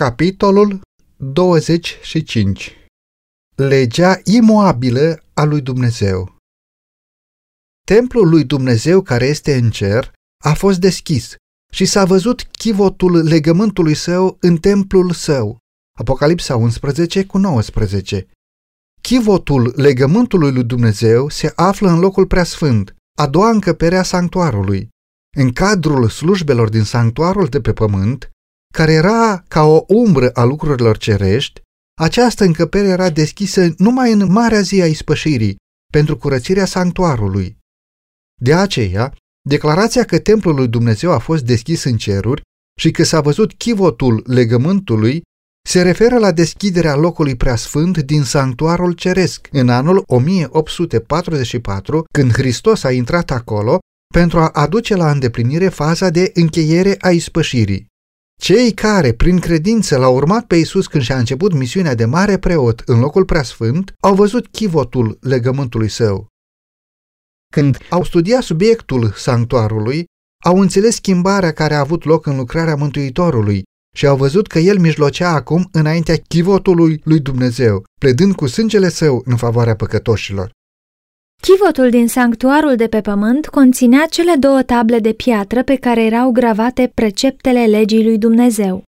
Capitolul 25 Legea imoabilă a lui Dumnezeu Templul lui Dumnezeu care este în cer a fost deschis și s-a văzut chivotul legământului său în templul său. Apocalipsa 11 cu 19 Chivotul legământului lui Dumnezeu se află în locul preasfânt, a doua încăpere a sanctuarului. În cadrul slujbelor din sanctuarul de pe pământ, care era ca o umbră a lucrurilor cerești, această încăpere era deschisă numai în marea zi a ispășirii, pentru curățirea sanctuarului. De aceea, declarația că templul lui Dumnezeu a fost deschis în ceruri și că s-a văzut chivotul legământului se referă la deschiderea locului preasfânt din sanctuarul ceresc în anul 1844, când Hristos a intrat acolo pentru a aduce la îndeplinire faza de încheiere a ispășirii. Cei care, prin credință, l-au urmat pe Isus când și-a început misiunea de mare preot în locul preasfânt, au văzut chivotul legământului său. Când au studiat subiectul sanctuarului, au înțeles schimbarea care a avut loc în lucrarea Mântuitorului și au văzut că el mijlocea acum înaintea chivotului lui Dumnezeu, pledând cu sângele său în favoarea păcătoșilor. Chivotul din sanctuarul de pe pământ conținea cele două table de piatră pe care erau gravate preceptele legii lui Dumnezeu.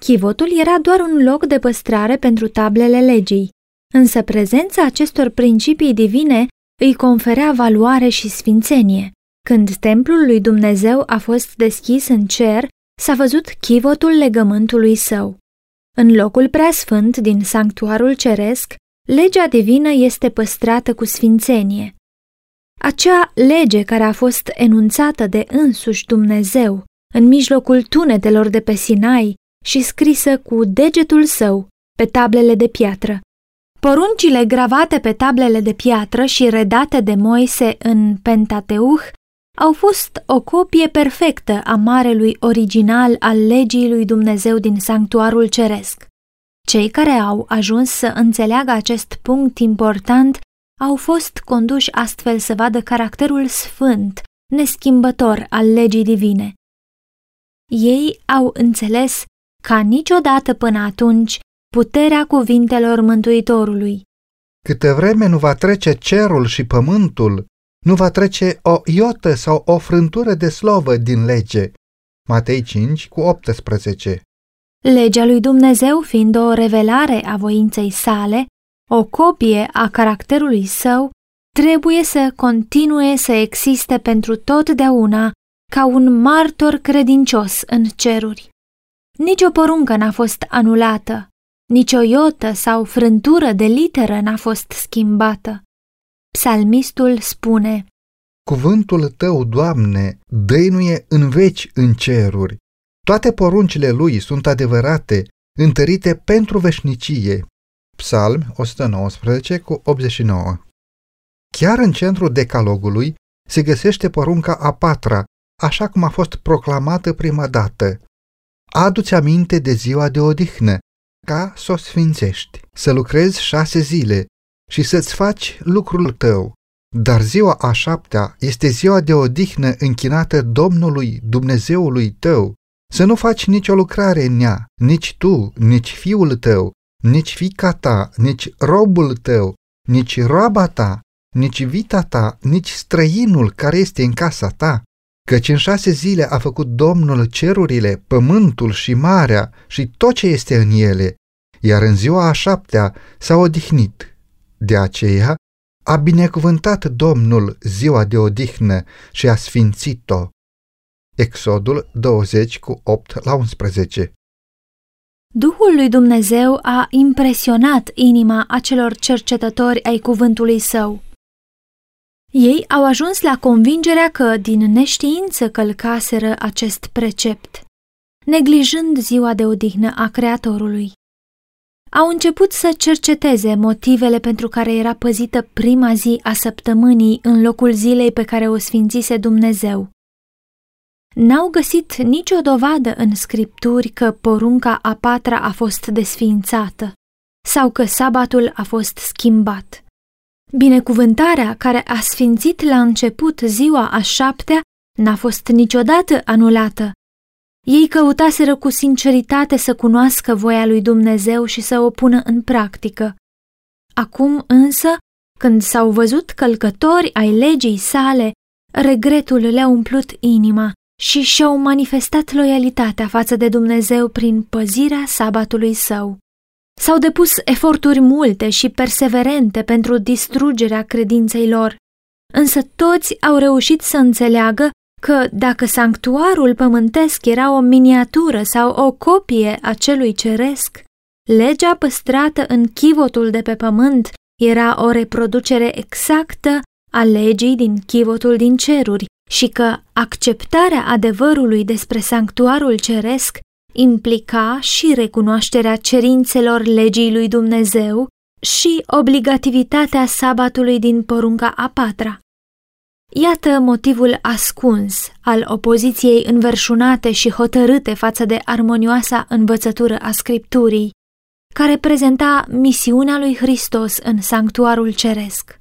Chivotul era doar un loc de păstrare pentru tablele legii, însă prezența acestor principii divine îi conferea valoare și sfințenie. Când templul lui Dumnezeu a fost deschis în cer, s-a văzut chivotul legământului său. În locul preasfânt din sanctuarul ceresc, legea divină este păstrată cu sfințenie. Acea lege care a fost enunțată de însuși Dumnezeu în mijlocul tunetelor de pe Sinai și scrisă cu degetul său pe tablele de piatră. Poruncile gravate pe tablele de piatră și redate de Moise în Pentateuch au fost o copie perfectă a marelui original al legii lui Dumnezeu din sanctuarul ceresc. Cei care au ajuns să înțeleagă acest punct important au fost conduși astfel să vadă caracterul sfânt, neschimbător al legii divine. Ei au înțeles ca niciodată până atunci puterea cuvintelor Mântuitorului. Câte vreme nu va trece cerul și pământul, nu va trece o iotă sau o frântură de slovă din lege. Matei 5 cu 18 Legea lui Dumnezeu fiind o revelare a voinței sale, o copie a caracterului său, trebuie să continue să existe pentru totdeauna ca un martor credincios în ceruri. Nici o poruncă n-a fost anulată, nici o iotă sau frântură de literă n-a fost schimbată. Psalmistul spune, Cuvântul tău, Doamne, dăinuie în veci în ceruri. Toate poruncile lui sunt adevărate, întărite pentru veșnicie. Psalm 119 cu 89 Chiar în centrul decalogului se găsește porunca a patra, așa cum a fost proclamată prima dată. Adu-ți aminte de ziua de odihnă, ca să o sfințești, să lucrezi șase zile și să-ți faci lucrul tău. Dar ziua a șaptea este ziua de odihnă închinată Domnului Dumnezeului tău. Să nu faci nicio lucrare în ea, nici tu, nici fiul tău, nici fica ta, nici robul tău, nici roaba ta, nici vita ta, nici străinul care este în casa ta, căci în șase zile a făcut Domnul cerurile, pământul și marea și tot ce este în ele, iar în ziua a șaptea s-a odihnit. De aceea a binecuvântat Domnul ziua de odihnă și a sfințit-o. Exodul 20 cu 8 la 11 Duhul lui Dumnezeu a impresionat inima acelor cercetători ai cuvântului său. Ei au ajuns la convingerea că din neștiință călcaseră acest precept, neglijând ziua de odihnă a Creatorului. Au început să cerceteze motivele pentru care era păzită prima zi a săptămânii în locul zilei pe care o sfințise Dumnezeu n-au găsit nicio dovadă în scripturi că porunca a patra a fost desființată sau că sabatul a fost schimbat. Binecuvântarea care a sfințit la început ziua a șaptea n-a fost niciodată anulată, Ei căutaseră cu sinceritate să cunoască voia lui Dumnezeu și să o pună în practică. Acum însă, când s-au văzut călcători ai legii sale, regretul le-a umplut inima și și-au manifestat loialitatea față de Dumnezeu prin păzirea sabatului său. S-au depus eforturi multe și perseverente pentru distrugerea credinței lor, însă toți au reușit să înțeleagă că dacă sanctuarul pământesc era o miniatură sau o copie a celui ceresc, legea păstrată în chivotul de pe pământ era o reproducere exactă a legii din chivotul din ceruri și că acceptarea adevărului despre sanctuarul ceresc implica și recunoașterea cerințelor legii lui Dumnezeu și obligativitatea sabatului din porunca a patra. Iată motivul ascuns al opoziției înverșunate și hotărâte față de armonioasa învățătură a Scripturii, care prezenta misiunea lui Hristos în sanctuarul ceresc.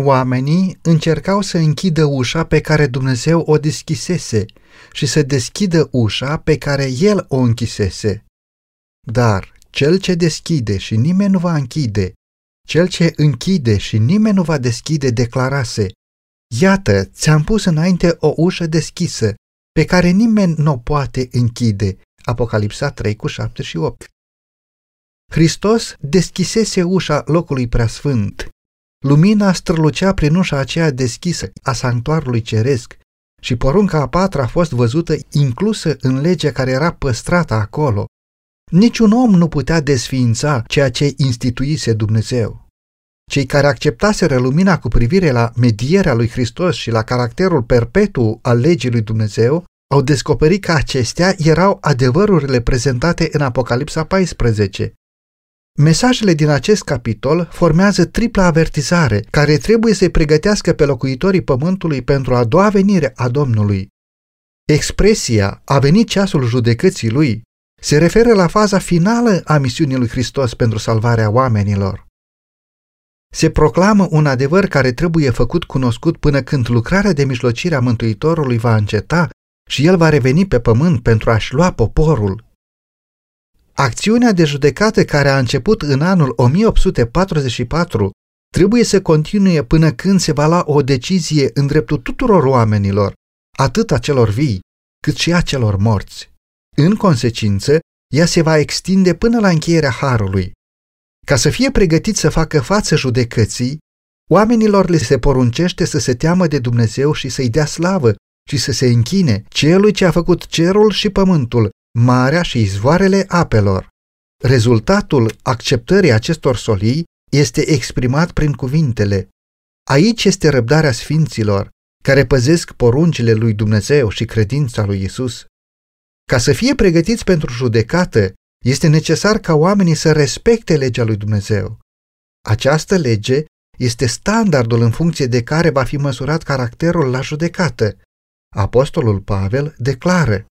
Oamenii încercau să închidă ușa pe care Dumnezeu o deschisese și să deschidă ușa pe care El o închisese. Dar cel ce deschide și nimeni nu va închide, cel ce închide și nimeni nu va deschide, declarase, Iată, ți-am pus înainte o ușă deschisă, pe care nimeni nu o poate închide. Apocalipsa 3 cu 7 și 8. Hristos deschisese ușa locului preasfânt. Lumina strălucea prin ușa aceea deschisă a sanctuarului ceresc și porunca a patra a fost văzută inclusă în legea care era păstrată acolo. Niciun om nu putea desființa ceea ce instituise Dumnezeu. Cei care acceptaseră lumina cu privire la medierea lui Hristos și la caracterul perpetu al legii lui Dumnezeu au descoperit că acestea erau adevărurile prezentate în Apocalipsa 14. Mesajele din acest capitol formează tripla avertizare care trebuie să-i pregătească pe locuitorii pământului pentru a doua venire a Domnului. Expresia a venit ceasul judecății lui se referă la faza finală a misiunii lui Hristos pentru salvarea oamenilor. Se proclamă un adevăr care trebuie făcut cunoscut până când lucrarea de mijlocire a Mântuitorului va înceta și el va reveni pe pământ pentru a-și lua poporul. Acțiunea de judecată care a început în anul 1844 trebuie să continue până când se va lua o decizie în dreptul tuturor oamenilor, atât a celor vii, cât și a celor morți. În consecință, ea se va extinde până la încheierea Harului. Ca să fie pregătit să facă față judecății, oamenilor le se poruncește să se teamă de Dumnezeu și să-i dea slavă și să se închine celui ce a făcut cerul și pământul, marea și izvoarele apelor. Rezultatul acceptării acestor solii este exprimat prin cuvintele Aici este răbdarea sfinților, care păzesc poruncile lui Dumnezeu și credința lui Isus. Ca să fie pregătiți pentru judecată, este necesar ca oamenii să respecte legea lui Dumnezeu. Această lege este standardul în funcție de care va fi măsurat caracterul la judecată. Apostolul Pavel declară,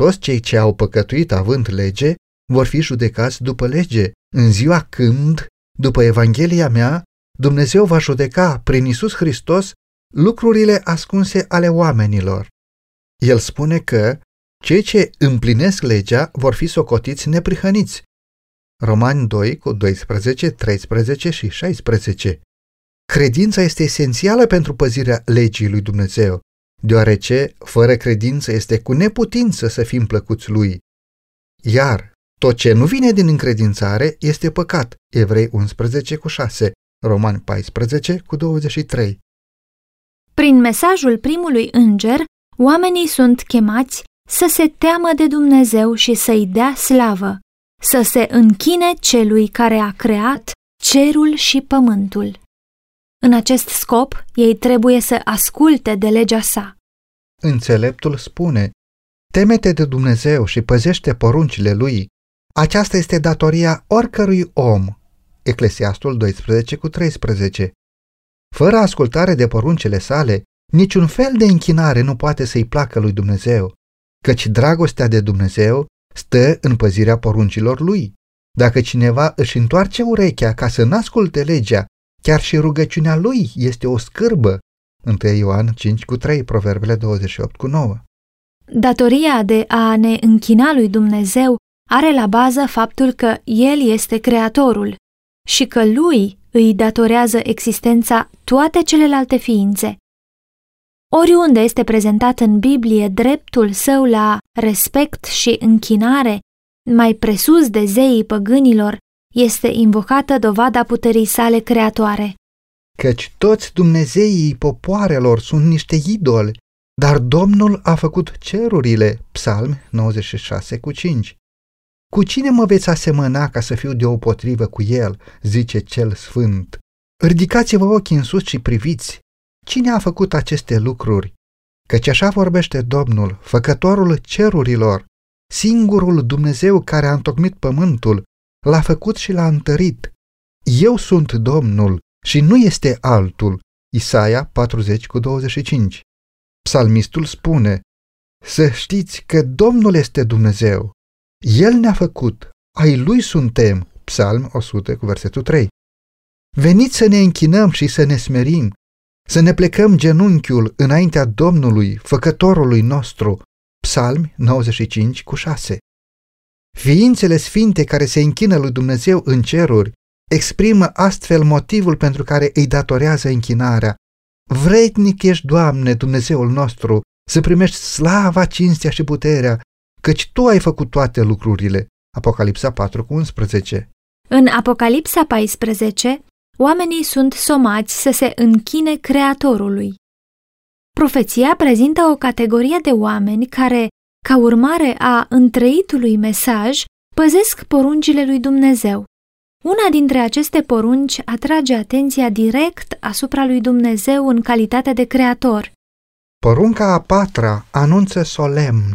toți cei ce au păcătuit având lege vor fi judecați după lege, în ziua când, după Evanghelia mea, Dumnezeu va judeca prin Isus Hristos lucrurile ascunse ale oamenilor. El spune că cei ce împlinesc legea vor fi socotiți neprihăniți. Romani 2 cu 12, 13 și 16. Credința este esențială pentru păzirea legii lui Dumnezeu, deoarece fără credință este cu neputință să fim plăcuți lui. Iar tot ce nu vine din încredințare este păcat. Evrei 11 cu 6, Romani 14 cu 23. Prin mesajul primului înger, oamenii sunt chemați să se teamă de Dumnezeu și să-i dea slavă, să se închine celui care a creat cerul și pământul. În acest scop, ei trebuie să asculte de legea sa. Înțeleptul spune, temete de Dumnezeu și păzește poruncile lui. Aceasta este datoria oricărui om. Eclesiastul 12 cu 13. Fără ascultare de poruncile sale, niciun fel de închinare nu poate să-i placă lui Dumnezeu căci dragostea de Dumnezeu stă în păzirea poruncilor lui. Dacă cineva își întoarce urechea ca să n-asculte legea, chiar și rugăciunea lui este o scârbă. 1 Ioan 5 cu 3, Proverbele 28 cu 9. datoria de a ne închina lui Dumnezeu are la bază faptul că El este Creatorul și că Lui îi datorează existența toate celelalte ființe. Oriunde este prezentat în Biblie dreptul său la respect și închinare, mai presus de zeii păgânilor, este invocată dovada puterii sale creatoare. Căci toți dumnezeii popoarelor sunt niște idoli, dar Domnul a făcut cerurile, Psalm 96 cu 5. Cu cine mă veți asemăna ca să fiu deopotrivă cu el, zice cel sfânt. Ridicați-vă ochii în sus și priviți. Cine a făcut aceste lucruri? Căci așa vorbește Domnul, făcătorul cerurilor, singurul Dumnezeu care a întocmit pământul, l-a făcut și l-a întărit. Eu sunt Domnul și nu este altul. Isaia 40 cu 25. Psalmistul spune, să știți că Domnul este Dumnezeu. El ne-a făcut, ai Lui suntem. Psalm 100 cu versetul 3. Veniți să ne închinăm și să ne smerim, să ne plecăm genunchiul înaintea Domnului, făcătorului nostru. Psalm 95 cu 6. Ființele sfinte care se închină lui Dumnezeu în ceruri exprimă astfel motivul pentru care îi datorează închinarea. Vrednic ești, Doamne, Dumnezeul nostru, să primești slava, cinstea și puterea, căci Tu ai făcut toate lucrurile. Apocalipsa 4 cu 11 În Apocalipsa 14, oamenii sunt somați să se închine Creatorului. Profeția prezintă o categorie de oameni care, ca urmare a întreitului mesaj, păzesc poruncile lui Dumnezeu. Una dintre aceste porunci atrage atenția direct asupra lui Dumnezeu în calitate de creator. Porunca a patra anunță solemn.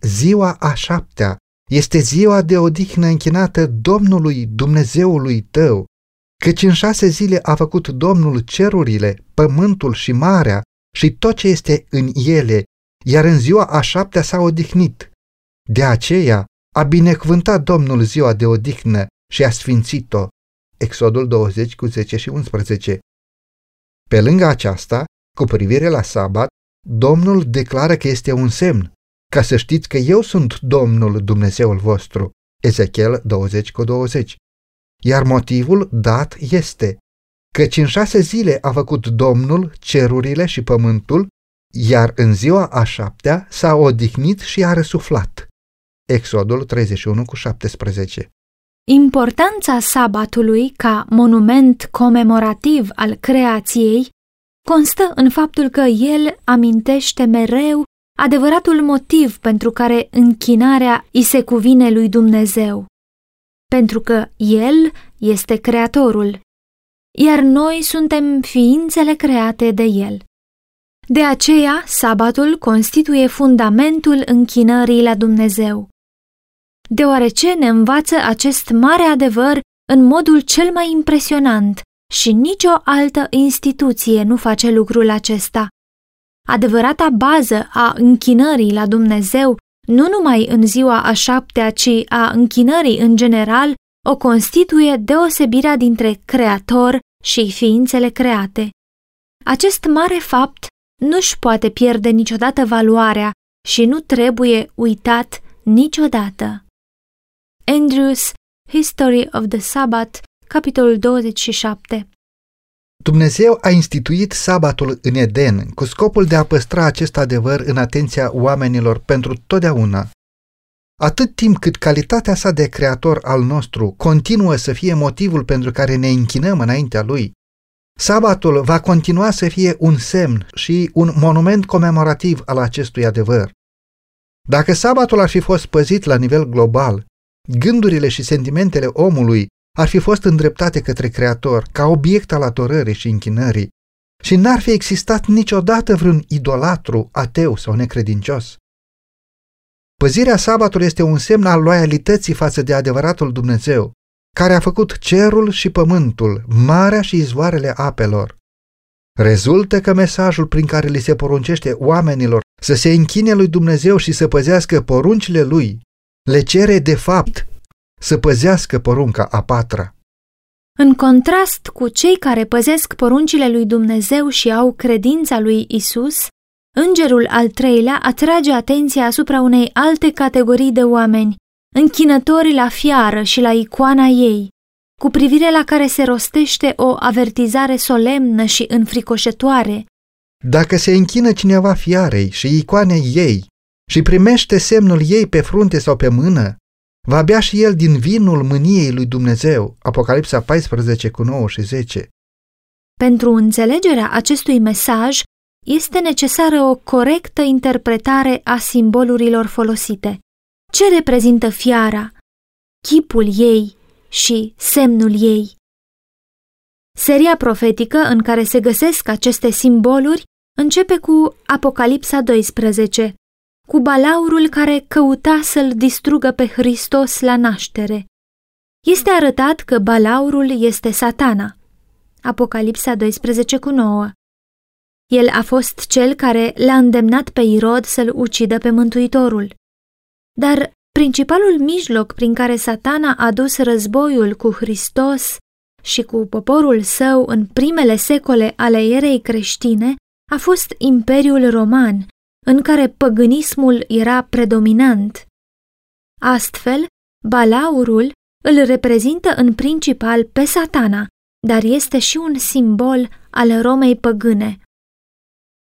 Ziua a șaptea este ziua de odihnă închinată Domnului Dumnezeului tău, căci în șase zile a făcut Domnul cerurile, pământul și marea și tot ce este în ele, iar în ziua a șaptea s-a odihnit. De aceea a binecuvântat Domnul ziua de odihnă și a sfințit-o. Exodul 20 cu 10 și 11. Pe lângă aceasta, cu privire la sabat, Domnul declară că este un semn, ca să știți că eu sunt Domnul Dumnezeul vostru. Ezechiel 20 cu 20. Iar motivul dat este căci în șase zile a făcut Domnul cerurile și pământul, iar în ziua a șaptea s-a odihnit și a răsuflat. Exodul 31 cu 17 Importanța sabatului ca monument comemorativ al creației constă în faptul că el amintește mereu adevăratul motiv pentru care închinarea îi se cuvine lui Dumnezeu. Pentru că El este Creatorul, iar noi suntem ființele create de El. De aceea, sabatul constituie fundamentul închinării la Dumnezeu. Deoarece ne învață acest mare adevăr în modul cel mai impresionant și nicio altă instituție nu face lucrul acesta. Adevărata bază a închinării la Dumnezeu, nu numai în ziua a șaptea, ci a închinării în general, o constituie deosebirea dintre creator și ființele create. Acest mare fapt nu-și poate pierde niciodată valoarea și nu trebuie uitat niciodată. Andrews, History of the Sabbath, capitolul 27 Dumnezeu a instituit sabatul în Eden cu scopul de a păstra acest adevăr în atenția oamenilor pentru totdeauna. Atât timp cât calitatea sa de creator al nostru continuă să fie motivul pentru care ne închinăm înaintea lui, sabatul va continua să fie un semn și un monument comemorativ al acestui adevăr. Dacă sabatul ar fi fost păzit la nivel global, gândurile și sentimentele omului ar fi fost îndreptate către Creator ca obiect al adorării și închinării și n-ar fi existat niciodată vreun idolatru, ateu sau necredincios. Păzirea sabatului este un semn al loialității față de adevăratul Dumnezeu, care a făcut cerul și pământul, marea și izvoarele apelor. Rezultă că mesajul prin care li se poruncește oamenilor să se închine lui Dumnezeu și să păzească poruncile lui, le cere de fapt să păzească porunca a patra. În contrast cu cei care păzesc poruncile lui Dumnezeu și au credința lui Isus, Îngerul al treilea atrage atenția asupra unei alte categorii de oameni, închinători la fiară și la icoana ei, cu privire la care se rostește o avertizare solemnă și înfricoșătoare. Dacă se închină cineva fiarei și icoanei ei și primește semnul ei pe frunte sau pe mână, va bea și el din vinul mâniei lui Dumnezeu. Apocalipsa 14 cu 9 și 10. Pentru înțelegerea acestui mesaj, este necesară o corectă interpretare a simbolurilor folosite. Ce reprezintă fiara? Chipul ei și semnul ei. Seria profetică în care se găsesc aceste simboluri începe cu Apocalipsa 12, cu balaurul care căuta să-l distrugă pe Hristos la naștere. Este arătat că balaurul este satana. Apocalipsa 12 cu 9. El a fost cel care l-a îndemnat pe Irod să-l ucidă pe Mântuitorul. Dar principalul mijloc prin care satana a dus războiul cu Hristos și cu poporul său în primele secole ale erei creștine a fost Imperiul Roman, în care păgânismul era predominant. Astfel, balaurul îl reprezintă în principal pe satana, dar este și un simbol al Romei păgâne.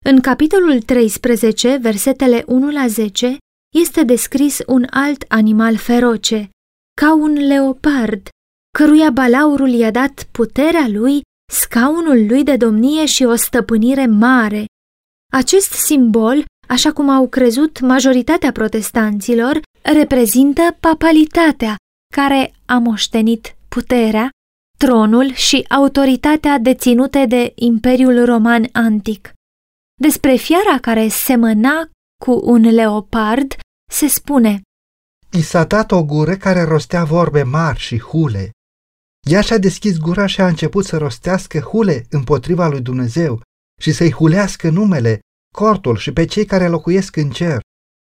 În capitolul 13, versetele 1 la 10, este descris un alt animal feroce, ca un leopard, căruia balaurul i-a dat puterea lui, scaunul lui de domnie și o stăpânire mare. Acest simbol, așa cum au crezut majoritatea protestanților, reprezintă papalitatea, care a moștenit puterea, tronul și autoritatea deținute de Imperiul Roman Antic. Despre fiara care semăna cu un leopard se spune I s-a dat o gură care rostea vorbe mari și hule. Ea și-a deschis gura și a început să rostească hule împotriva lui Dumnezeu și să-i hulească numele, cortul și pe cei care locuiesc în cer.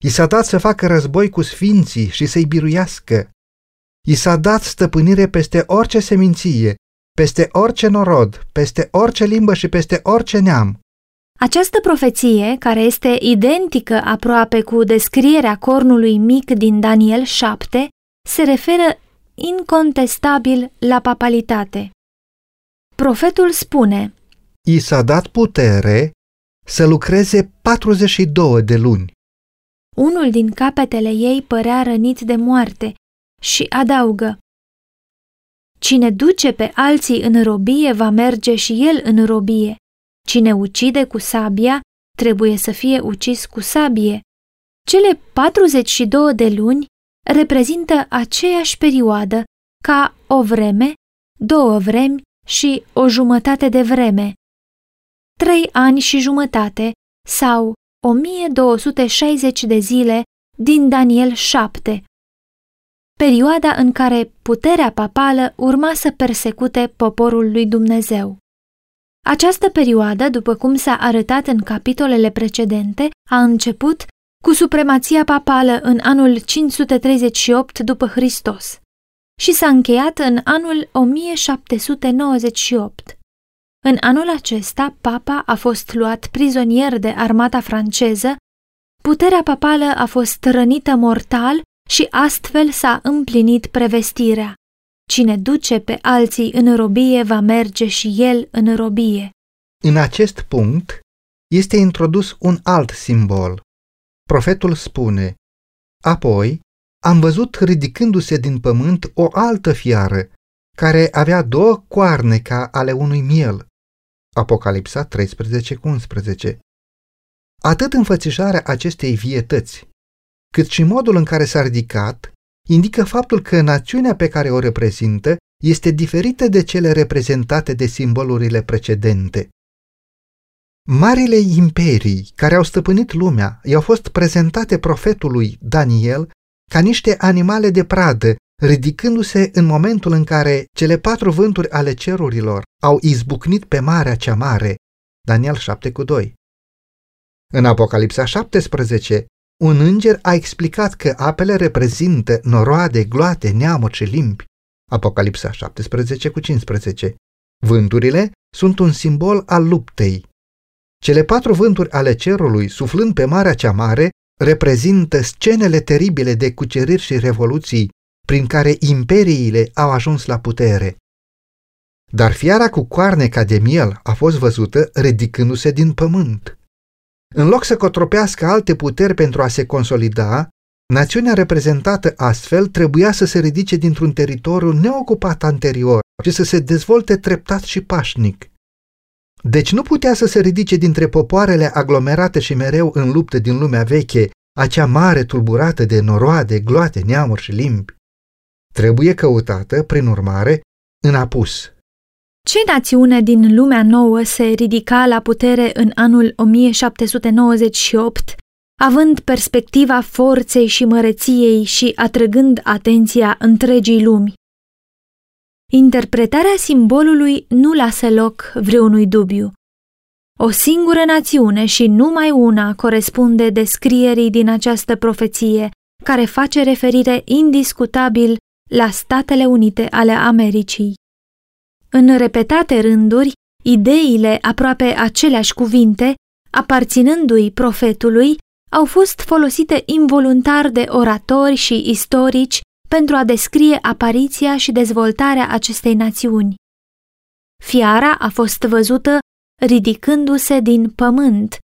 I s-a dat să facă război cu sfinții și să-i biruiască. I s-a dat stăpânire peste orice seminție, peste orice norod, peste orice limbă și peste orice neam. Această profeție, care este identică aproape cu descrierea cornului mic din Daniel 7, se referă incontestabil la papalitate. Profetul spune I s-a dat putere să lucreze 42 de luni. Unul din capetele ei părea rănit de moarte și adaugă Cine duce pe alții în robie va merge și el în robie. Cine ucide cu sabia trebuie să fie ucis cu sabie. Cele 42 de luni reprezintă aceeași perioadă ca o vreme, două vremi și o jumătate de vreme. Trei ani și jumătate sau 1260 de zile din Daniel 7, perioada în care puterea papală urma să persecute poporul lui Dumnezeu. Această perioadă, după cum s-a arătat în capitolele precedente, a început cu supremația papală în anul 538 după Hristos și s-a încheiat în anul 1798. În anul acesta, papa a fost luat prizonier de armata franceză, puterea papală a fost rănită mortal și astfel s-a împlinit prevestirea. Cine duce pe alții în robie va merge și el în robie. În acest punct este introdus un alt simbol. Profetul spune, Apoi am văzut ridicându-se din pământ o altă fiară, care avea două coarne ca ale unui miel. Apocalipsa 13:11. Atât înfățișarea acestei vietăți, cât și modul în care s-a ridicat, indică faptul că națiunea pe care o reprezintă este diferită de cele reprezentate de simbolurile precedente. Marile imperii care au stăpânit lumea i-au fost prezentate profetului Daniel ca niște animale de pradă, ridicându-se în momentul în care cele patru vânturi ale cerurilor au izbucnit pe marea cea mare. Daniel 7 cu 2. În Apocalipsa 17, un înger a explicat că apele reprezintă noroade, gloate, neamuri și limbi. Apocalipsa 17 cu 15. Vânturile sunt un simbol al luptei. Cele patru vânturi ale cerului, suflând pe Marea cea Mare, reprezintă scenele teribile de cuceriri și revoluții prin care imperiile au ajuns la putere. Dar fiara cu coarne ca de miel a fost văzută ridicându-se din pământ. În loc să cotropească alte puteri pentru a se consolida, națiunea reprezentată astfel trebuia să se ridice dintr-un teritoriu neocupat anterior și să se dezvolte treptat și pașnic. Deci nu putea să se ridice dintre popoarele aglomerate și mereu în luptă din lumea veche, acea mare tulburată de noroade, gloate, neamuri și limbi. Trebuie căutată, prin urmare, în apus. Ce națiune din lumea nouă se ridica la putere în anul 1798, având perspectiva forței și măreției și atrăgând atenția întregii lumi? Interpretarea simbolului nu lasă loc vreunui dubiu. O singură națiune și numai una corespunde descrierii din această profeție, care face referire indiscutabil la Statele Unite ale Americii. În repetate rânduri, ideile aproape aceleași cuvinte, aparținându-i profetului, au fost folosite involuntar de oratori și istorici pentru a descrie apariția și dezvoltarea acestei națiuni. Fiara a fost văzută ridicându-se din pământ.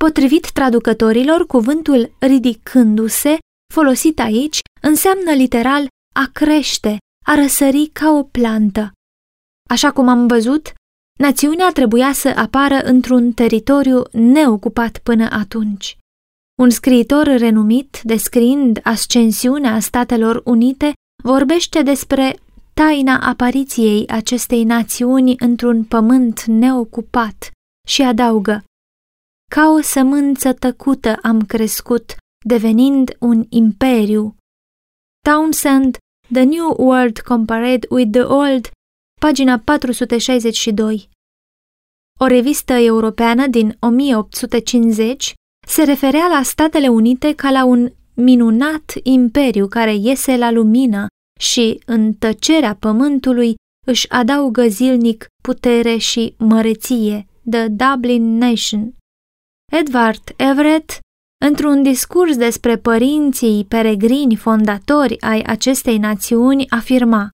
Potrivit traducătorilor, cuvântul ridicându-se, folosit aici, înseamnă literal a crește, a răsări ca o plantă. Așa cum am văzut, națiunea trebuia să apară într-un teritoriu neocupat până atunci. Un scriitor renumit, descriind ascensiunea Statelor Unite, vorbește despre taina apariției acestei națiuni într-un pământ neocupat și adaugă Ca o sămânță tăcută am crescut, devenind un imperiu. Townsend, The New World Compared with the Old, pagina 462. O revistă europeană din 1850 se referea la Statele Unite ca la un minunat imperiu care iese la lumină și, în tăcerea pământului, își adaugă zilnic putere și măreție, The Dublin Nation. Edward Everett, într-un discurs despre părinții peregrini fondatori ai acestei națiuni, afirma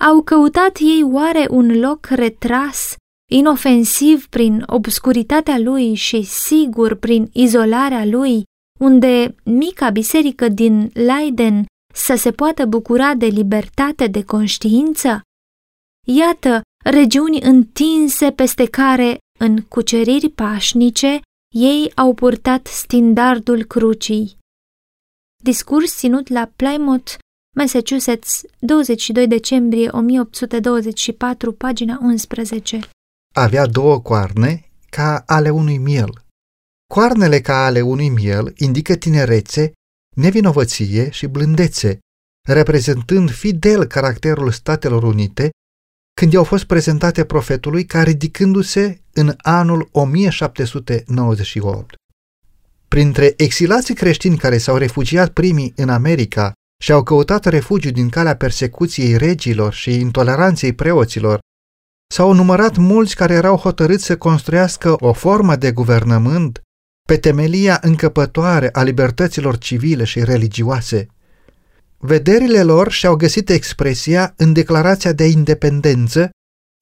Au căutat ei oare un loc retras inofensiv prin obscuritatea lui și sigur prin izolarea lui, unde mica biserică din Leiden să se poată bucura de libertate de conștiință? Iată regiuni întinse peste care, în cuceriri pașnice, ei au purtat standardul crucii. Discurs ținut la Plymouth, Massachusetts, 22 decembrie 1824, pagina 11 avea două coarne ca ale unui miel. Coarnele ca ale unui miel indică tinerețe, nevinovăție și blândețe, reprezentând fidel caracterul Statelor Unite când i-au fost prezentate profetului ca ridicându-se în anul 1798. Printre exilații creștini care s-au refugiat primii în America și au căutat refugiu din calea persecuției regilor și intoleranței preoților s-au numărat mulți care erau hotărâți să construiască o formă de guvernământ pe temelia încăpătoare a libertăților civile și religioase. Vederile lor și-au găsit expresia în declarația de independență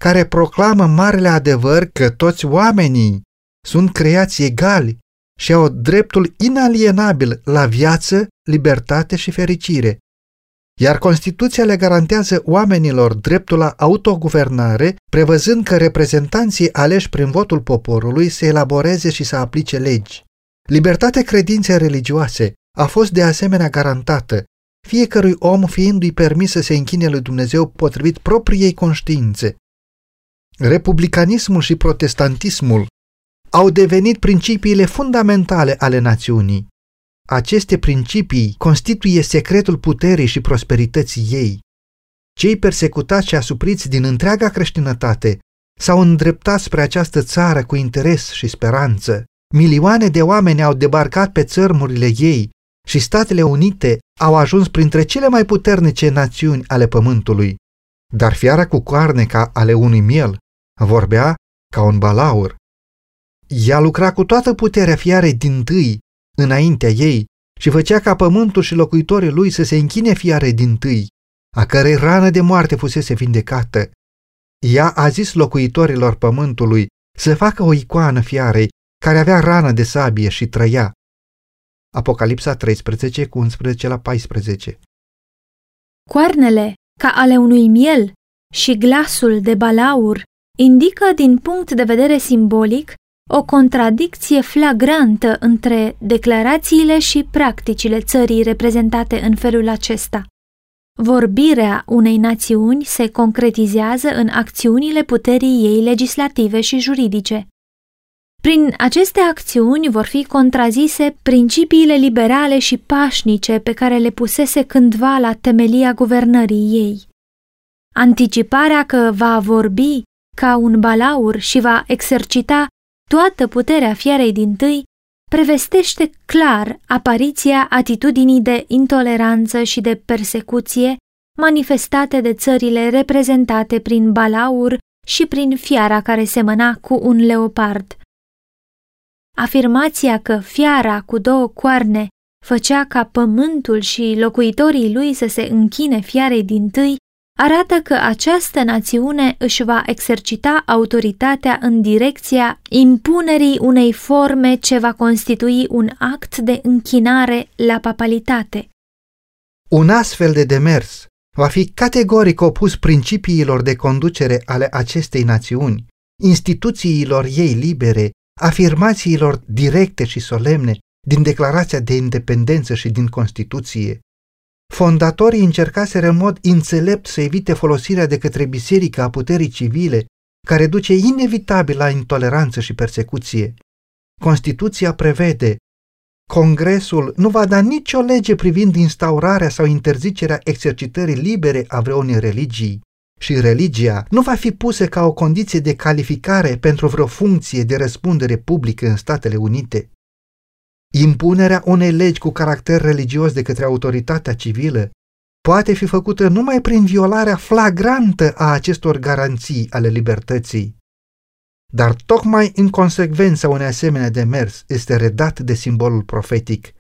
care proclamă marele adevăr că toți oamenii sunt creați egali și au dreptul inalienabil la viață, libertate și fericire iar Constituția le garantează oamenilor dreptul la autoguvernare, prevăzând că reprezentanții aleși prin votul poporului să elaboreze și să aplice legi. Libertatea credinței religioase a fost de asemenea garantată, fiecărui om fiindu-i permis să se închine lui Dumnezeu potrivit propriei conștiințe. Republicanismul și protestantismul au devenit principiile fundamentale ale națiunii. Aceste principii constituie secretul puterii și prosperității ei. Cei persecutați și asupriți din întreaga creștinătate s-au îndreptat spre această țară cu interes și speranță. Milioane de oameni au debarcat pe țărmurile ei și Statele Unite au ajuns printre cele mai puternice națiuni ale pământului. Dar fiara cu coarne ca ale unui miel vorbea ca un balaur. Ea lucra cu toată puterea fiarei din tâi înaintea ei și făcea ca pământul și locuitorii lui să se închine fiarei din tâi, a cărei rană de moarte fusese vindecată. Ea a zis locuitorilor pământului să facă o icoană fiarei care avea rană de sabie și trăia. Apocalipsa 13, cu 11 la 14 Coarnele, ca ale unui miel, și glasul de balaur indică din punct de vedere simbolic o contradicție flagrantă între declarațiile și practicile țării reprezentate în felul acesta. Vorbirea unei națiuni se concretizează în acțiunile puterii ei legislative și juridice. Prin aceste acțiuni vor fi contrazise principiile liberale și pașnice pe care le pusese cândva la temelia guvernării ei. Anticiparea că va vorbi ca un balaur și va exercita toată puterea fiarei din tâi prevestește clar apariția atitudinii de intoleranță și de persecuție manifestate de țările reprezentate prin balaur și prin fiara care semăna cu un leopard. Afirmația că fiara cu două coarne făcea ca pământul și locuitorii lui să se închine fiarei din tâi arată că această națiune își va exercita autoritatea în direcția impunerii unei forme ce va constitui un act de închinare la papalitate. Un astfel de demers va fi categoric opus principiilor de conducere ale acestei națiuni, instituțiilor ei libere, afirmațiilor directe și solemne din Declarația de Independență și din Constituție, Fondatorii încercaseră în mod înțelept să evite folosirea de către biserică a puterii civile, care duce inevitabil la intoleranță și persecuție. Constituția prevede Congresul nu va da nicio lege privind instaurarea sau interzicerea exercitării libere a vreunei religii și religia nu va fi pusă ca o condiție de calificare pentru vreo funcție de răspundere publică în Statele Unite. Impunerea unei legi cu caracter religios de către autoritatea civilă poate fi făcută numai prin violarea flagrantă a acestor garanții ale libertății. Dar tocmai în consecvența unei asemenea demers este redat de simbolul profetic,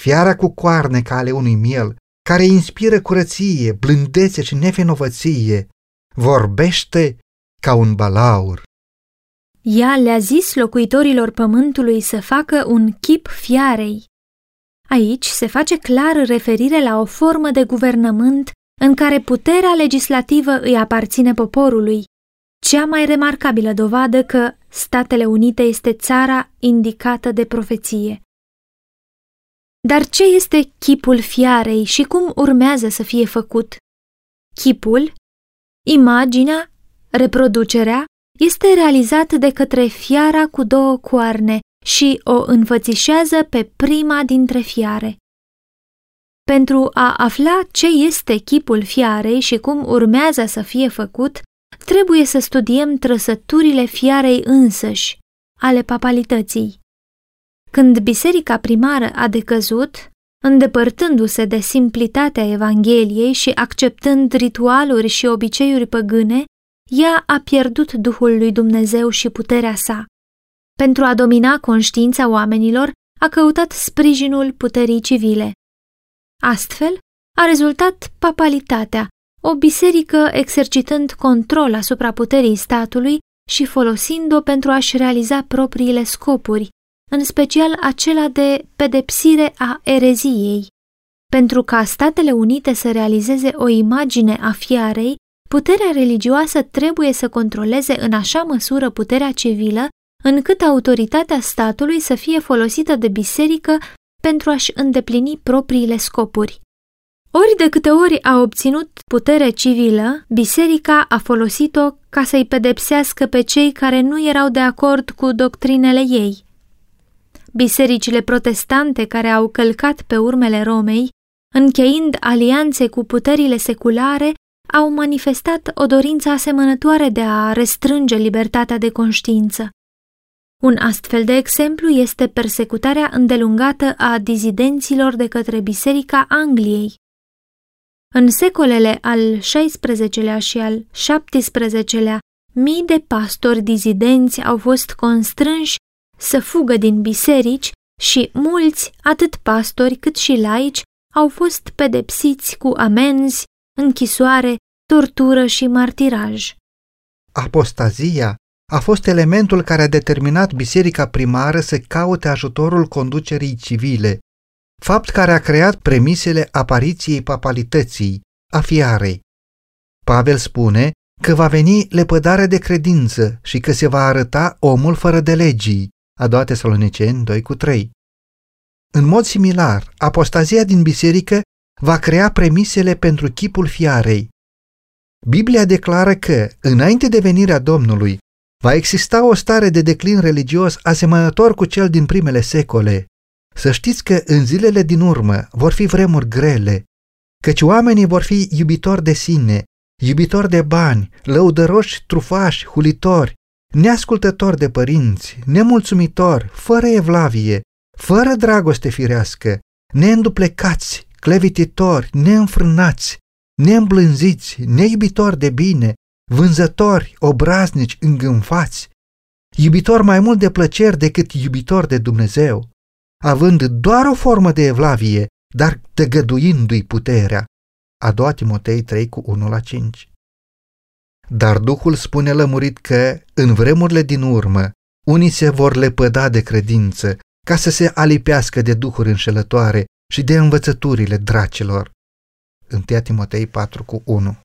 fiara cu coarne ca ale unui miel, care inspiră curăție, blândețe și nevinovăție, vorbește ca un balaur. Ea le-a zis locuitorilor pământului să facă un chip fiarei. Aici se face clar referire la o formă de guvernământ în care puterea legislativă îi aparține poporului, cea mai remarcabilă dovadă că Statele Unite este țara indicată de profeție. Dar ce este chipul fiarei și cum urmează să fie făcut? Chipul, imaginea, reproducerea este realizat de către fiara cu două coarne și o înfățișează pe prima dintre fiare. Pentru a afla ce este chipul fiarei și cum urmează să fie făcut, trebuie să studiem trăsăturile fiarei însăși, ale papalității. Când biserica primară a decăzut, îndepărtându-se de simplitatea Evangheliei și acceptând ritualuri și obiceiuri păgâne, ea a pierdut Duhul lui Dumnezeu și puterea sa. Pentru a domina conștiința oamenilor, a căutat sprijinul puterii civile. Astfel, a rezultat papalitatea, o biserică exercitând control asupra puterii statului și folosind-o pentru a-și realiza propriile scopuri, în special acela de pedepsire a ereziei. Pentru ca Statele Unite să realizeze o imagine a fiarei, Puterea religioasă trebuie să controleze în așa măsură puterea civilă, încât autoritatea statului să fie folosită de biserică pentru a-și îndeplini propriile scopuri. Ori de câte ori a obținut putere civilă, biserica a folosit-o ca să-i pedepsească pe cei care nu erau de acord cu doctrinele ei. Bisericile protestante care au călcat pe urmele Romei, încheind alianțe cu puterile seculare, au manifestat o dorință asemănătoare de a restrânge libertatea de conștiință. Un astfel de exemplu este persecutarea îndelungată a dizidenților de către Biserica Angliei. În secolele al XVI-lea și al XVII-lea, mii de pastori dizidenți au fost constrânși să fugă din biserici și mulți, atât pastori cât și laici, au fost pedepsiți cu amenzi, închisoare, tortură și martiraj. Apostazia a fost elementul care a determinat biserica primară să caute ajutorul conducerii civile, fapt care a creat premisele apariției papalității, a fiarei. Pavel spune că va veni lepădarea de credință și că se va arăta omul fără de legii, a doua Tesaloniceni 2 cu 3. În mod similar, apostazia din biserică va crea premisele pentru chipul fiarei. Biblia declară că, înainte de venirea Domnului, va exista o stare de declin religios asemănător cu cel din primele secole. Să știți că în zilele din urmă vor fi vremuri grele, căci oamenii vor fi iubitori de sine, iubitori de bani, lăudăroși, trufași, hulitori, neascultători de părinți, nemulțumitori, fără evlavie, fără dragoste firească, neînduplecați, clevititori, neînfrânați, neîmblânziți, neiubitori de bine, vânzători, obraznici, îngânfați, iubitori mai mult de plăceri decât iubitori de Dumnezeu, având doar o formă de evlavie, dar tăgăduindu-i puterea. A doua Timotei 3 cu 1 la 5. Dar Duhul spune lămurit că, în vremurile din urmă, unii se vor lepăda de credință, ca să se alipească de duhuri înșelătoare și de învățăturile dracilor. 1 Timotei 4 cu 1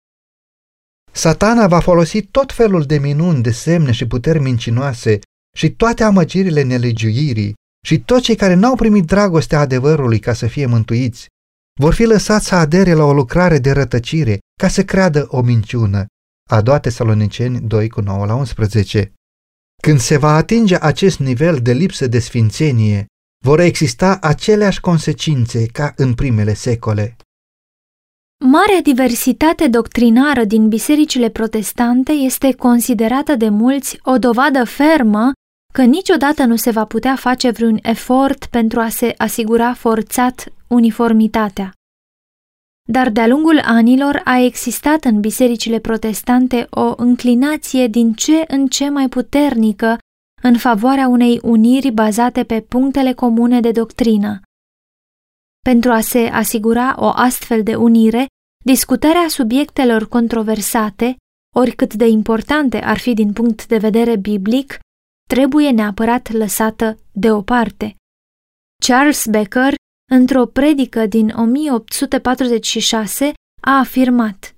Satana va folosi tot felul de minuni, de semne și puteri mincinoase și toate amăgirile nelegiuirii și toți cei care n-au primit dragostea adevărului ca să fie mântuiți vor fi lăsați să adere la o lucrare de rătăcire ca să creadă o minciună. A doua Tesaloniceni 2 cu 9 la 11 Când se va atinge acest nivel de lipsă de sfințenie, vor exista aceleași consecințe ca în primele secole. Marea diversitate doctrinară din bisericile protestante este considerată de mulți o dovadă fermă că niciodată nu se va putea face vreun efort pentru a se asigura forțat uniformitatea. Dar de-a lungul anilor a existat în bisericile protestante o înclinație din ce în ce mai puternică în favoarea unei uniri bazate pe punctele comune de doctrină. Pentru a se asigura o astfel de unire, discutarea subiectelor controversate, oricât de importante ar fi din punct de vedere biblic, trebuie neapărat lăsată deoparte. Charles Becker, într-o predică din 1846, a afirmat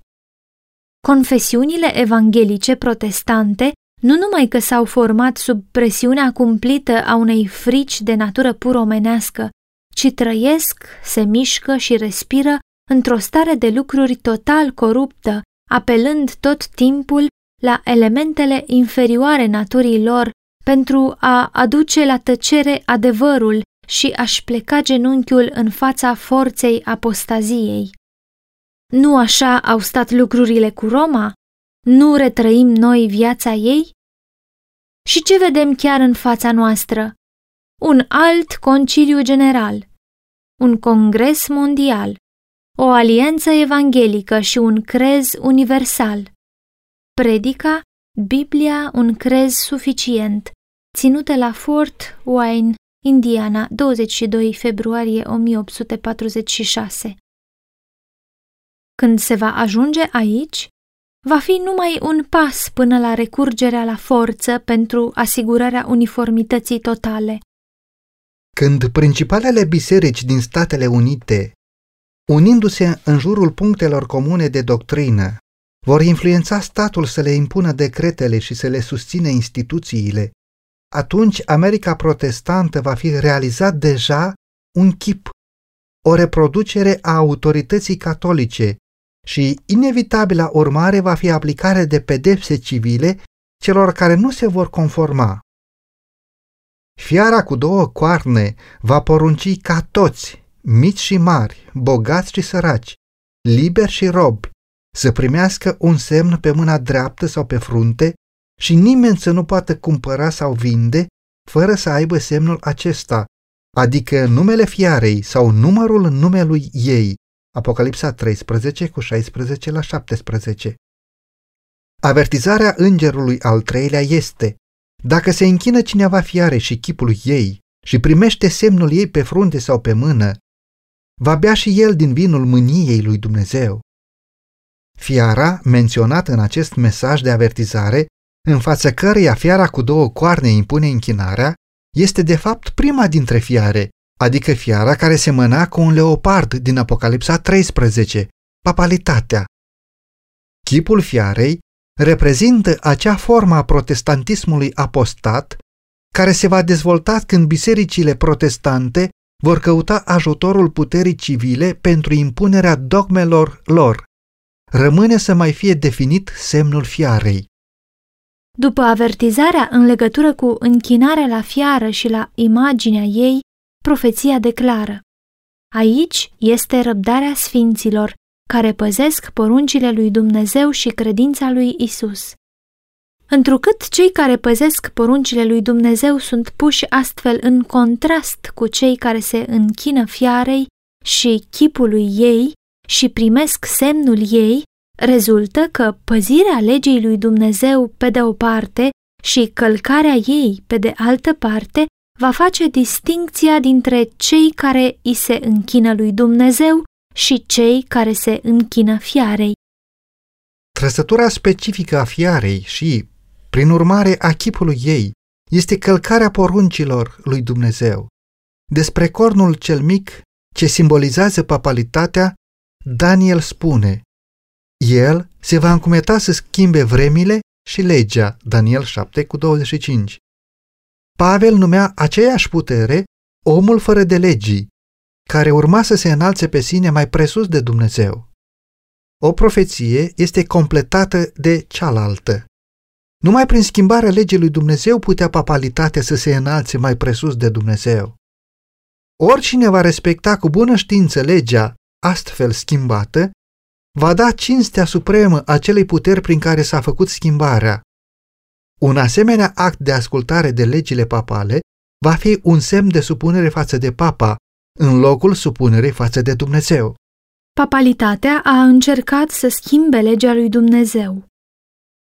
Confesiunile evanghelice protestante nu numai că s-au format sub presiunea cumplită a unei frici de natură pur omenească, ci trăiesc, se mișcă și respiră într-o stare de lucruri total coruptă, apelând tot timpul la elementele inferioare naturii lor pentru a aduce la tăcere adevărul și a-și pleca genunchiul în fața forței apostaziei. Nu așa au stat lucrurile cu Roma? Nu retrăim noi viața ei? Și ce vedem chiar în fața noastră? Un alt conciliu general, un congres mondial, o alianță evanghelică și un crez universal. Predica, Biblia, un crez suficient, ținută la Fort Wayne, Indiana, 22 februarie 1846. Când se va ajunge aici, va fi numai un pas până la recurgerea la forță pentru asigurarea uniformității totale. Când principalele biserici din Statele Unite, unindu-se în jurul punctelor comune de doctrină, vor influența statul să le impună decretele și să le susține instituțiile, atunci America protestantă va fi realizat deja un chip, o reproducere a autorității catolice și inevitabila urmare va fi aplicarea de pedepse civile celor care nu se vor conforma. Fiara cu două coarne va porunci ca toți, mici și mari, bogați și săraci, liberi și robi, să primească un semn pe mâna dreaptă sau pe frunte și nimeni să nu poată cumpăra sau vinde fără să aibă semnul acesta, adică numele fiarei sau numărul numelui ei. Apocalipsa 13 cu 16 la 17. Avertizarea îngerului al treilea este Dacă se închină cineva fiare și chipul ei și primește semnul ei pe frunte sau pe mână, va bea și el din vinul mâniei lui Dumnezeu. Fiara, menționată în acest mesaj de avertizare, în fața căreia fiara cu două coarne impune închinarea, este de fapt prima dintre fiare, adică fiara care semăna cu un leopard din Apocalipsa 13, papalitatea. Chipul fiarei reprezintă acea formă a protestantismului apostat care se va dezvolta când bisericile protestante vor căuta ajutorul puterii civile pentru impunerea dogmelor lor. Rămâne să mai fie definit semnul fiarei. După avertizarea în legătură cu închinarea la fiară și la imaginea ei, profeția declară Aici este răbdarea sfinților, care păzesc poruncile lui Dumnezeu și credința lui Isus. Întrucât cei care păzesc poruncile lui Dumnezeu sunt puși astfel în contrast cu cei care se închină fiarei și chipului ei și primesc semnul ei, rezultă că păzirea legii lui Dumnezeu pe de o parte și călcarea ei pe de altă parte va face distincția dintre cei care îi se închină lui Dumnezeu și cei care se închină fiarei. Trăsătura specifică a fiarei și, prin urmare, a chipului ei este călcarea poruncilor lui Dumnezeu. Despre cornul cel mic, ce simbolizează papalitatea, Daniel spune El se va încumeta să schimbe vremile și legea, Daniel 7 cu 25. Pavel numea aceeași putere omul fără de legii, care urma să se înalțe pe sine mai presus de Dumnezeu. O profeție este completată de cealaltă. Numai prin schimbarea legii lui Dumnezeu putea papalitatea să se înalțe mai presus de Dumnezeu. Oricine va respecta cu bună știință legea astfel schimbată, va da cinstea supremă acelei puteri prin care s-a făcut schimbarea. Un asemenea act de ascultare de legile papale va fi un semn de supunere față de papa, în locul supunerii față de Dumnezeu. Papalitatea a încercat să schimbe legea lui Dumnezeu.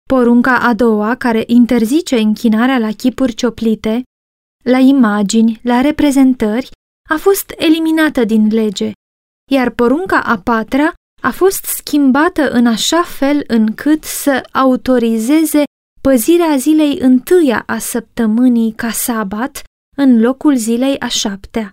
Porunca a doua, care interzice închinarea la chipuri cioplite, la imagini, la reprezentări, a fost eliminată din lege, iar porunca a patra a fost schimbată în așa fel încât să autorizeze păzirea zilei întâia a săptămânii ca sabat în locul zilei a șaptea.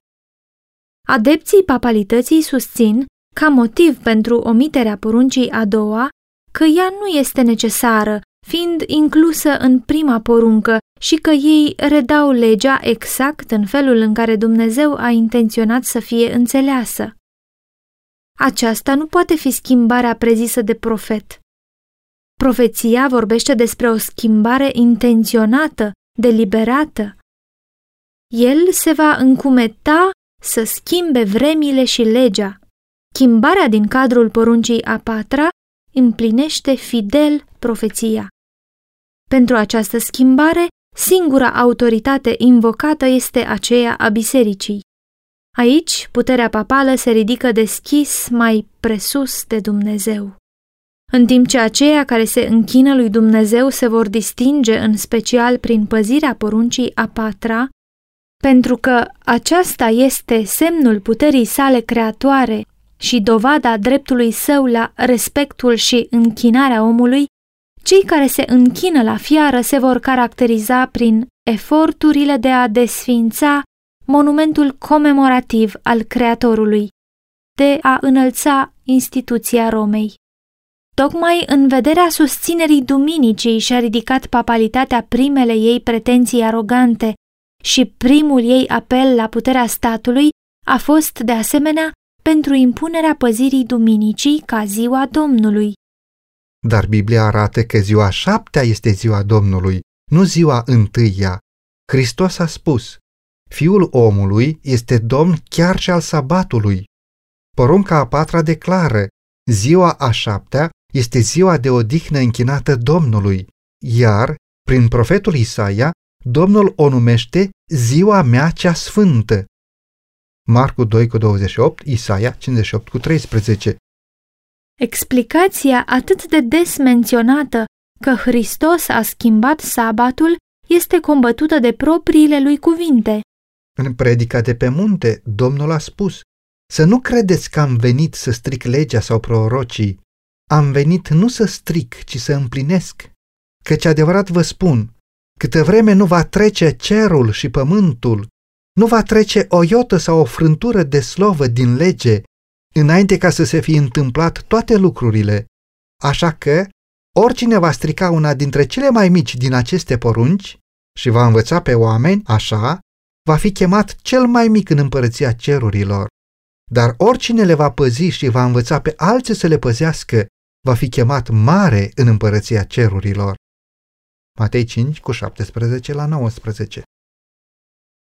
Adepții papalității susțin, ca motiv pentru omiterea poruncii a doua, că ea nu este necesară, fiind inclusă în prima poruncă și că ei redau legea exact în felul în care Dumnezeu a intenționat să fie înțeleasă. Aceasta nu poate fi schimbarea prezisă de profet. Profeția vorbește despre o schimbare intenționată, deliberată. El se va încumeta să schimbe vremile și legea. Schimbarea din cadrul poruncii a patra împlinește fidel profeția. Pentru această schimbare, singura autoritate invocată este aceea a bisericii. Aici, puterea papală se ridică deschis mai presus de Dumnezeu. În timp ce aceia care se închină lui Dumnezeu se vor distinge în special prin păzirea poruncii a patra, pentru că aceasta este semnul puterii sale creatoare și dovada dreptului său la respectul și închinarea omului, cei care se închină la fiară se vor caracteriza prin eforturile de a desfința monumentul comemorativ al Creatorului, de a înălța instituția Romei. Tocmai în vederea susținerii duminicii și-a ridicat papalitatea primele ei pretenții arogante și primul ei apel la puterea statului a fost, de asemenea, pentru impunerea păzirii duminicii ca ziua Domnului. Dar Biblia arată că ziua șaptea este ziua Domnului, nu ziua întâia. Hristos a spus, Fiul omului este domn chiar și al sabatului. Porunca a patra declară, ziua a șaptea este ziua de odihnă închinată Domnului, iar, prin profetul Isaia, Domnul o numește ziua mea cea sfântă. Marcu 2 cu 28, Isaia 58 cu 13. Explicația atât de des menționată că Hristos a schimbat sabatul este combătută de propriile lui cuvinte. În predica de pe munte, Domnul a spus, să nu credeți că am venit să stric legea sau prorocii. Am venit nu să stric, ci să împlinesc. Căci adevărat vă spun, câtă vreme nu va trece cerul și pământul, nu va trece o iotă sau o frântură de slovă din lege, înainte ca să se fi întâmplat toate lucrurile. Așa că, oricine va strica una dintre cele mai mici din aceste porunci și va învăța pe oameni așa, va fi chemat cel mai mic în împărăția cerurilor. Dar oricine le va păzi și va învăța pe alții să le păzească, va fi chemat mare în împărăția cerurilor. Matei 5 cu 17 la 19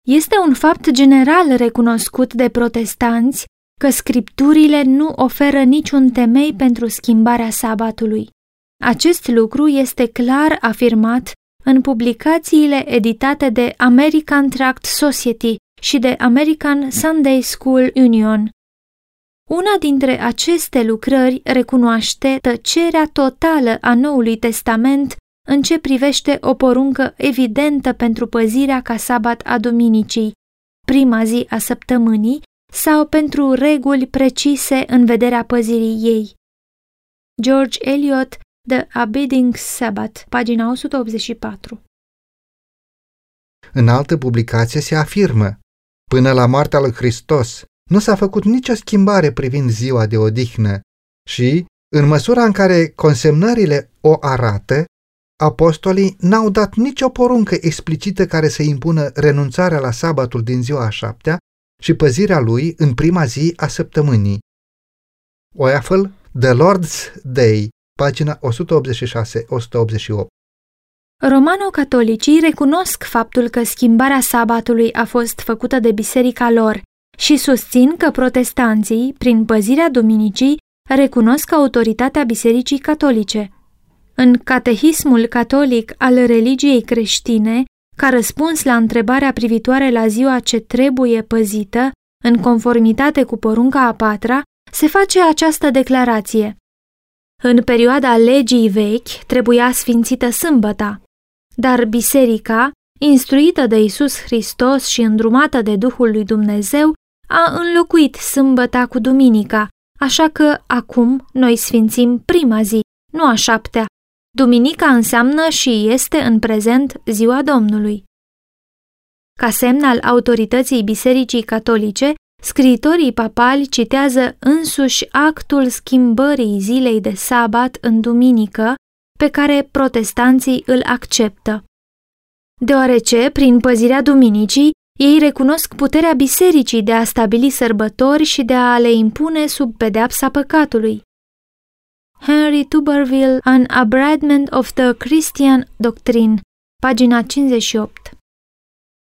Este un fapt general recunoscut de protestanți că scripturile nu oferă niciun temei pentru schimbarea sabatului. Acest lucru este clar afirmat în publicațiile editate de American Tract Society și de American Sunday School Union. Una dintre aceste lucrări recunoaște tăcerea totală a Noului Testament în ce privește o poruncă evidentă pentru păzirea ca sabat a duminicii, prima zi a săptămânii, sau pentru reguli precise în vederea păzirii ei. George Eliot, The Abiding Sabbath, pagina 184 În altă publicație se afirmă, până la moartea lui Hristos, nu s-a făcut nicio schimbare privind ziua de odihnă și, în măsura în care consemnările o arată, apostolii n-au dat nicio poruncă explicită care să impună renunțarea la sabatul din ziua a șaptea și păzirea lui în prima zi a săptămânii. Oeafel, The Lord's Day, pagina 186-188 Romano-catolicii recunosc faptul că schimbarea sabatului a fost făcută de biserica lor și susțin că protestanții, prin păzirea duminicii, recunosc autoritatea bisericii catolice. În catehismul catolic al religiei creștine, ca răspuns la întrebarea privitoare la ziua ce trebuie păzită, în conformitate cu porunca a patra, se face această declarație. În perioada legii vechi trebuia sfințită sâmbăta, dar biserica, instruită de Isus Hristos și îndrumată de Duhul lui Dumnezeu, a înlocuit sâmbăta cu duminica, așa că acum noi sfințim prima zi, nu a șaptea. Duminica înseamnă și este în prezent ziua Domnului. Ca semn al autorității Bisericii Catolice, scriitorii papali citează însuși actul schimbării zilei de sabat în duminică, pe care protestanții îl acceptă. Deoarece, prin păzirea duminicii, ei recunosc puterea bisericii de a stabili sărbători și de a le impune sub pedeapsa păcatului. Henry Tuberville, An Abridgment of the Christian Doctrine, pagina 58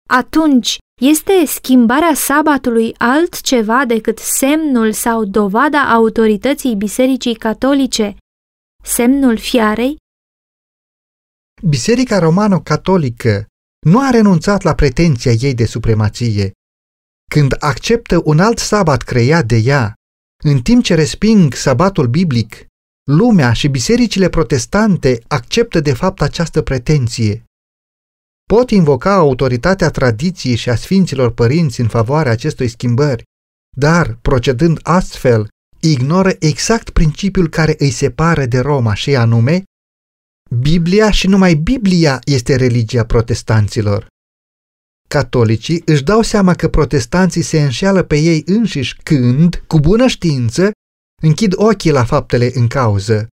Atunci, este schimbarea sabatului altceva decât semnul sau dovada autorității Bisericii Catolice, semnul fiarei? Biserica romano-catolică nu a renunțat la pretenția ei de supremație. Când acceptă un alt sabat creat de ea, în timp ce resping sabatul biblic, lumea și bisericile protestante acceptă de fapt această pretenție. Pot invoca autoritatea tradiției și a sfinților părinți în favoarea acestui schimbări, dar, procedând astfel, ignoră exact principiul care îi separă de Roma și anume Biblia și numai Biblia este religia protestanților. Catolicii își dau seama că protestanții se înșeală pe ei înșiși când, cu bună știință, închid ochii la faptele în cauză.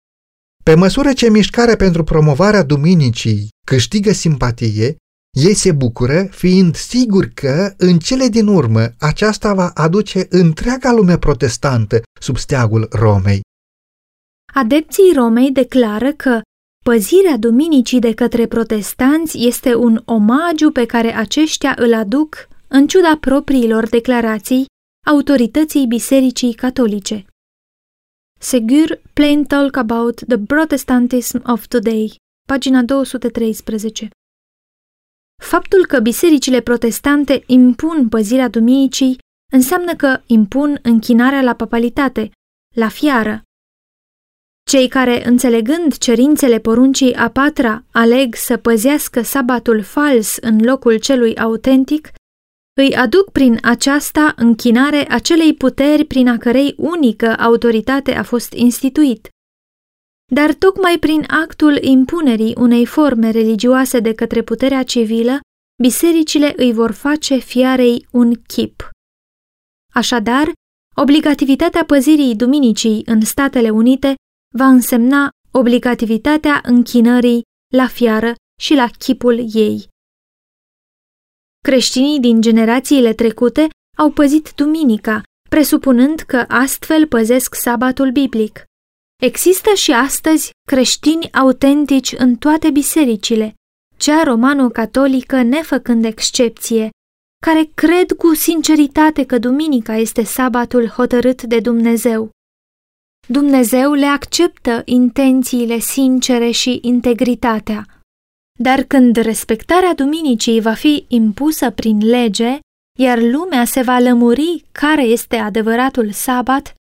Pe măsură ce mișcarea pentru promovarea duminicii câștigă simpatie, ei se bucură fiind siguri că, în cele din urmă, aceasta va aduce întreaga lume protestantă sub steagul Romei. Adepții Romei declară că Păzirea duminicii de către protestanți este un omagiu pe care aceștia îl aduc, în ciuda propriilor declarații, autorității Bisericii Catolice. Segur, Plain Talk About the Protestantism of Today, pagina 213 Faptul că bisericile protestante impun păzirea duminicii înseamnă că impun închinarea la papalitate, la fiară, Cei care, înțelegând cerințele poruncii a patra, aleg să păzească sabatul fals în locul celui autentic, îi aduc prin aceasta închinare acelei puteri prin a cărei unică autoritate a fost instituit. Dar tocmai prin actul impunerii unei forme religioase de către puterea civilă, bisericile îi vor face fiarei un chip. Așadar, obligativitatea păzirii duminicii în Statele Unite va însemna obligativitatea închinării la fiară și la chipul ei. Creștinii din generațiile trecute au păzit duminica, presupunând că astfel păzesc sabatul biblic. Există și astăzi creștini autentici în toate bisericile, cea romano-catolică nefăcând excepție, care cred cu sinceritate că duminica este sabatul hotărât de Dumnezeu. Dumnezeu le acceptă intențiile sincere și integritatea. Dar când respectarea duminicii va fi impusă prin lege, iar lumea se va lămuri care este adevăratul sabat,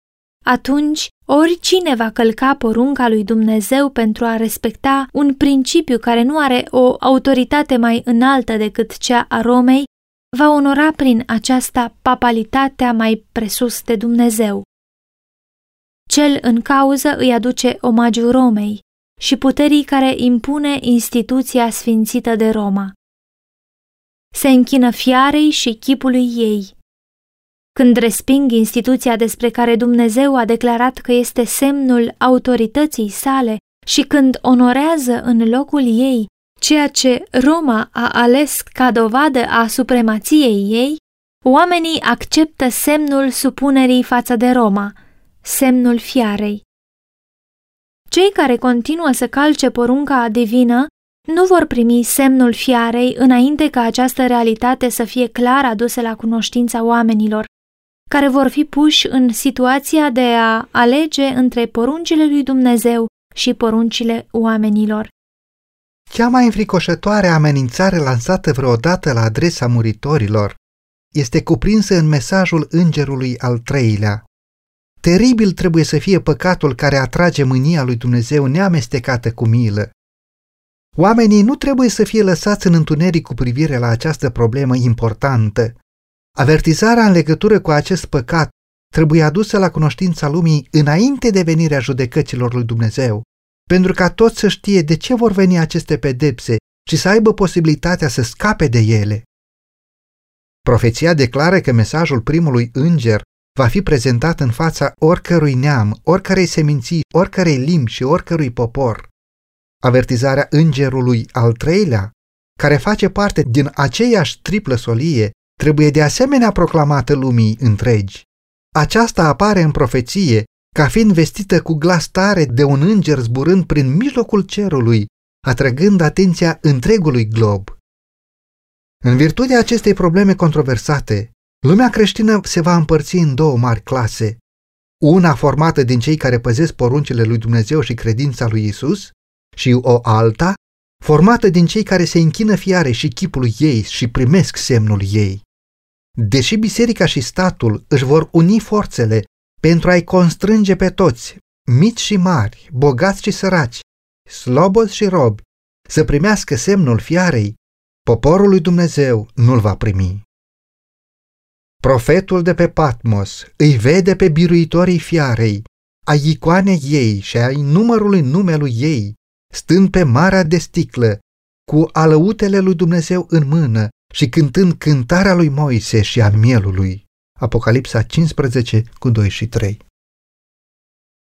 atunci oricine va călca porunca lui Dumnezeu pentru a respecta un principiu care nu are o autoritate mai înaltă decât cea a Romei, va onora prin aceasta papalitatea mai presus de Dumnezeu. Cel în cauză îi aduce omagiu Romei și puterii care impune instituția sfințită de Roma. Se închină fiarei și chipului ei. Când resping instituția despre care Dumnezeu a declarat că este semnul autorității sale și când onorează în locul ei ceea ce Roma a ales ca dovadă a supremației ei, oamenii acceptă semnul supunerii față de Roma, semnul fiarei. Cei care continuă să calce porunca divină nu vor primi semnul fiarei înainte ca această realitate să fie clar adusă la cunoștința oamenilor, care vor fi puși în situația de a alege între poruncile lui Dumnezeu și poruncile oamenilor. Cea mai înfricoșătoare amenințare lansată vreodată la adresa muritorilor este cuprinsă în mesajul îngerului al treilea. Teribil trebuie să fie păcatul care atrage mânia lui Dumnezeu neamestecată cu milă. Oamenii nu trebuie să fie lăsați în întuneric cu privire la această problemă importantă. Avertizarea în legătură cu acest păcat trebuie adusă la cunoștința lumii înainte de venirea judecăților lui Dumnezeu, pentru ca toți să știe de ce vor veni aceste pedepse și să aibă posibilitatea să scape de ele. Profeția declară că mesajul primului înger va fi prezentat în fața oricărui neam, oricărei seminții, oricărei limbi și oricărui popor. Avertizarea îngerului al treilea, care face parte din aceeași triplă solie, trebuie de asemenea proclamată lumii întregi. Aceasta apare în profeție ca fiind vestită cu glas tare de un înger zburând prin mijlocul cerului, atrăgând atenția întregului glob. În virtutea acestei probleme controversate, Lumea creștină se va împărți în două mari clase. Una formată din cei care păzesc poruncile lui Dumnezeu și credința lui Isus și o alta formată din cei care se închină fiare și chipul ei și primesc semnul ei. Deși biserica și statul își vor uni forțele pentru a-i constrânge pe toți, mici și mari, bogați și săraci, slobozi și robi, să primească semnul fiarei, poporul lui Dumnezeu nu-l va primi. Profetul de pe Patmos îi vede pe biruitorii fiarei, a icoanei ei și ai numărului numelui ei, stând pe marea de sticlă, cu alăutele lui Dumnezeu în mână și cântând cântarea lui Moise și a mielului. Apocalipsa 15 cu 2 și 3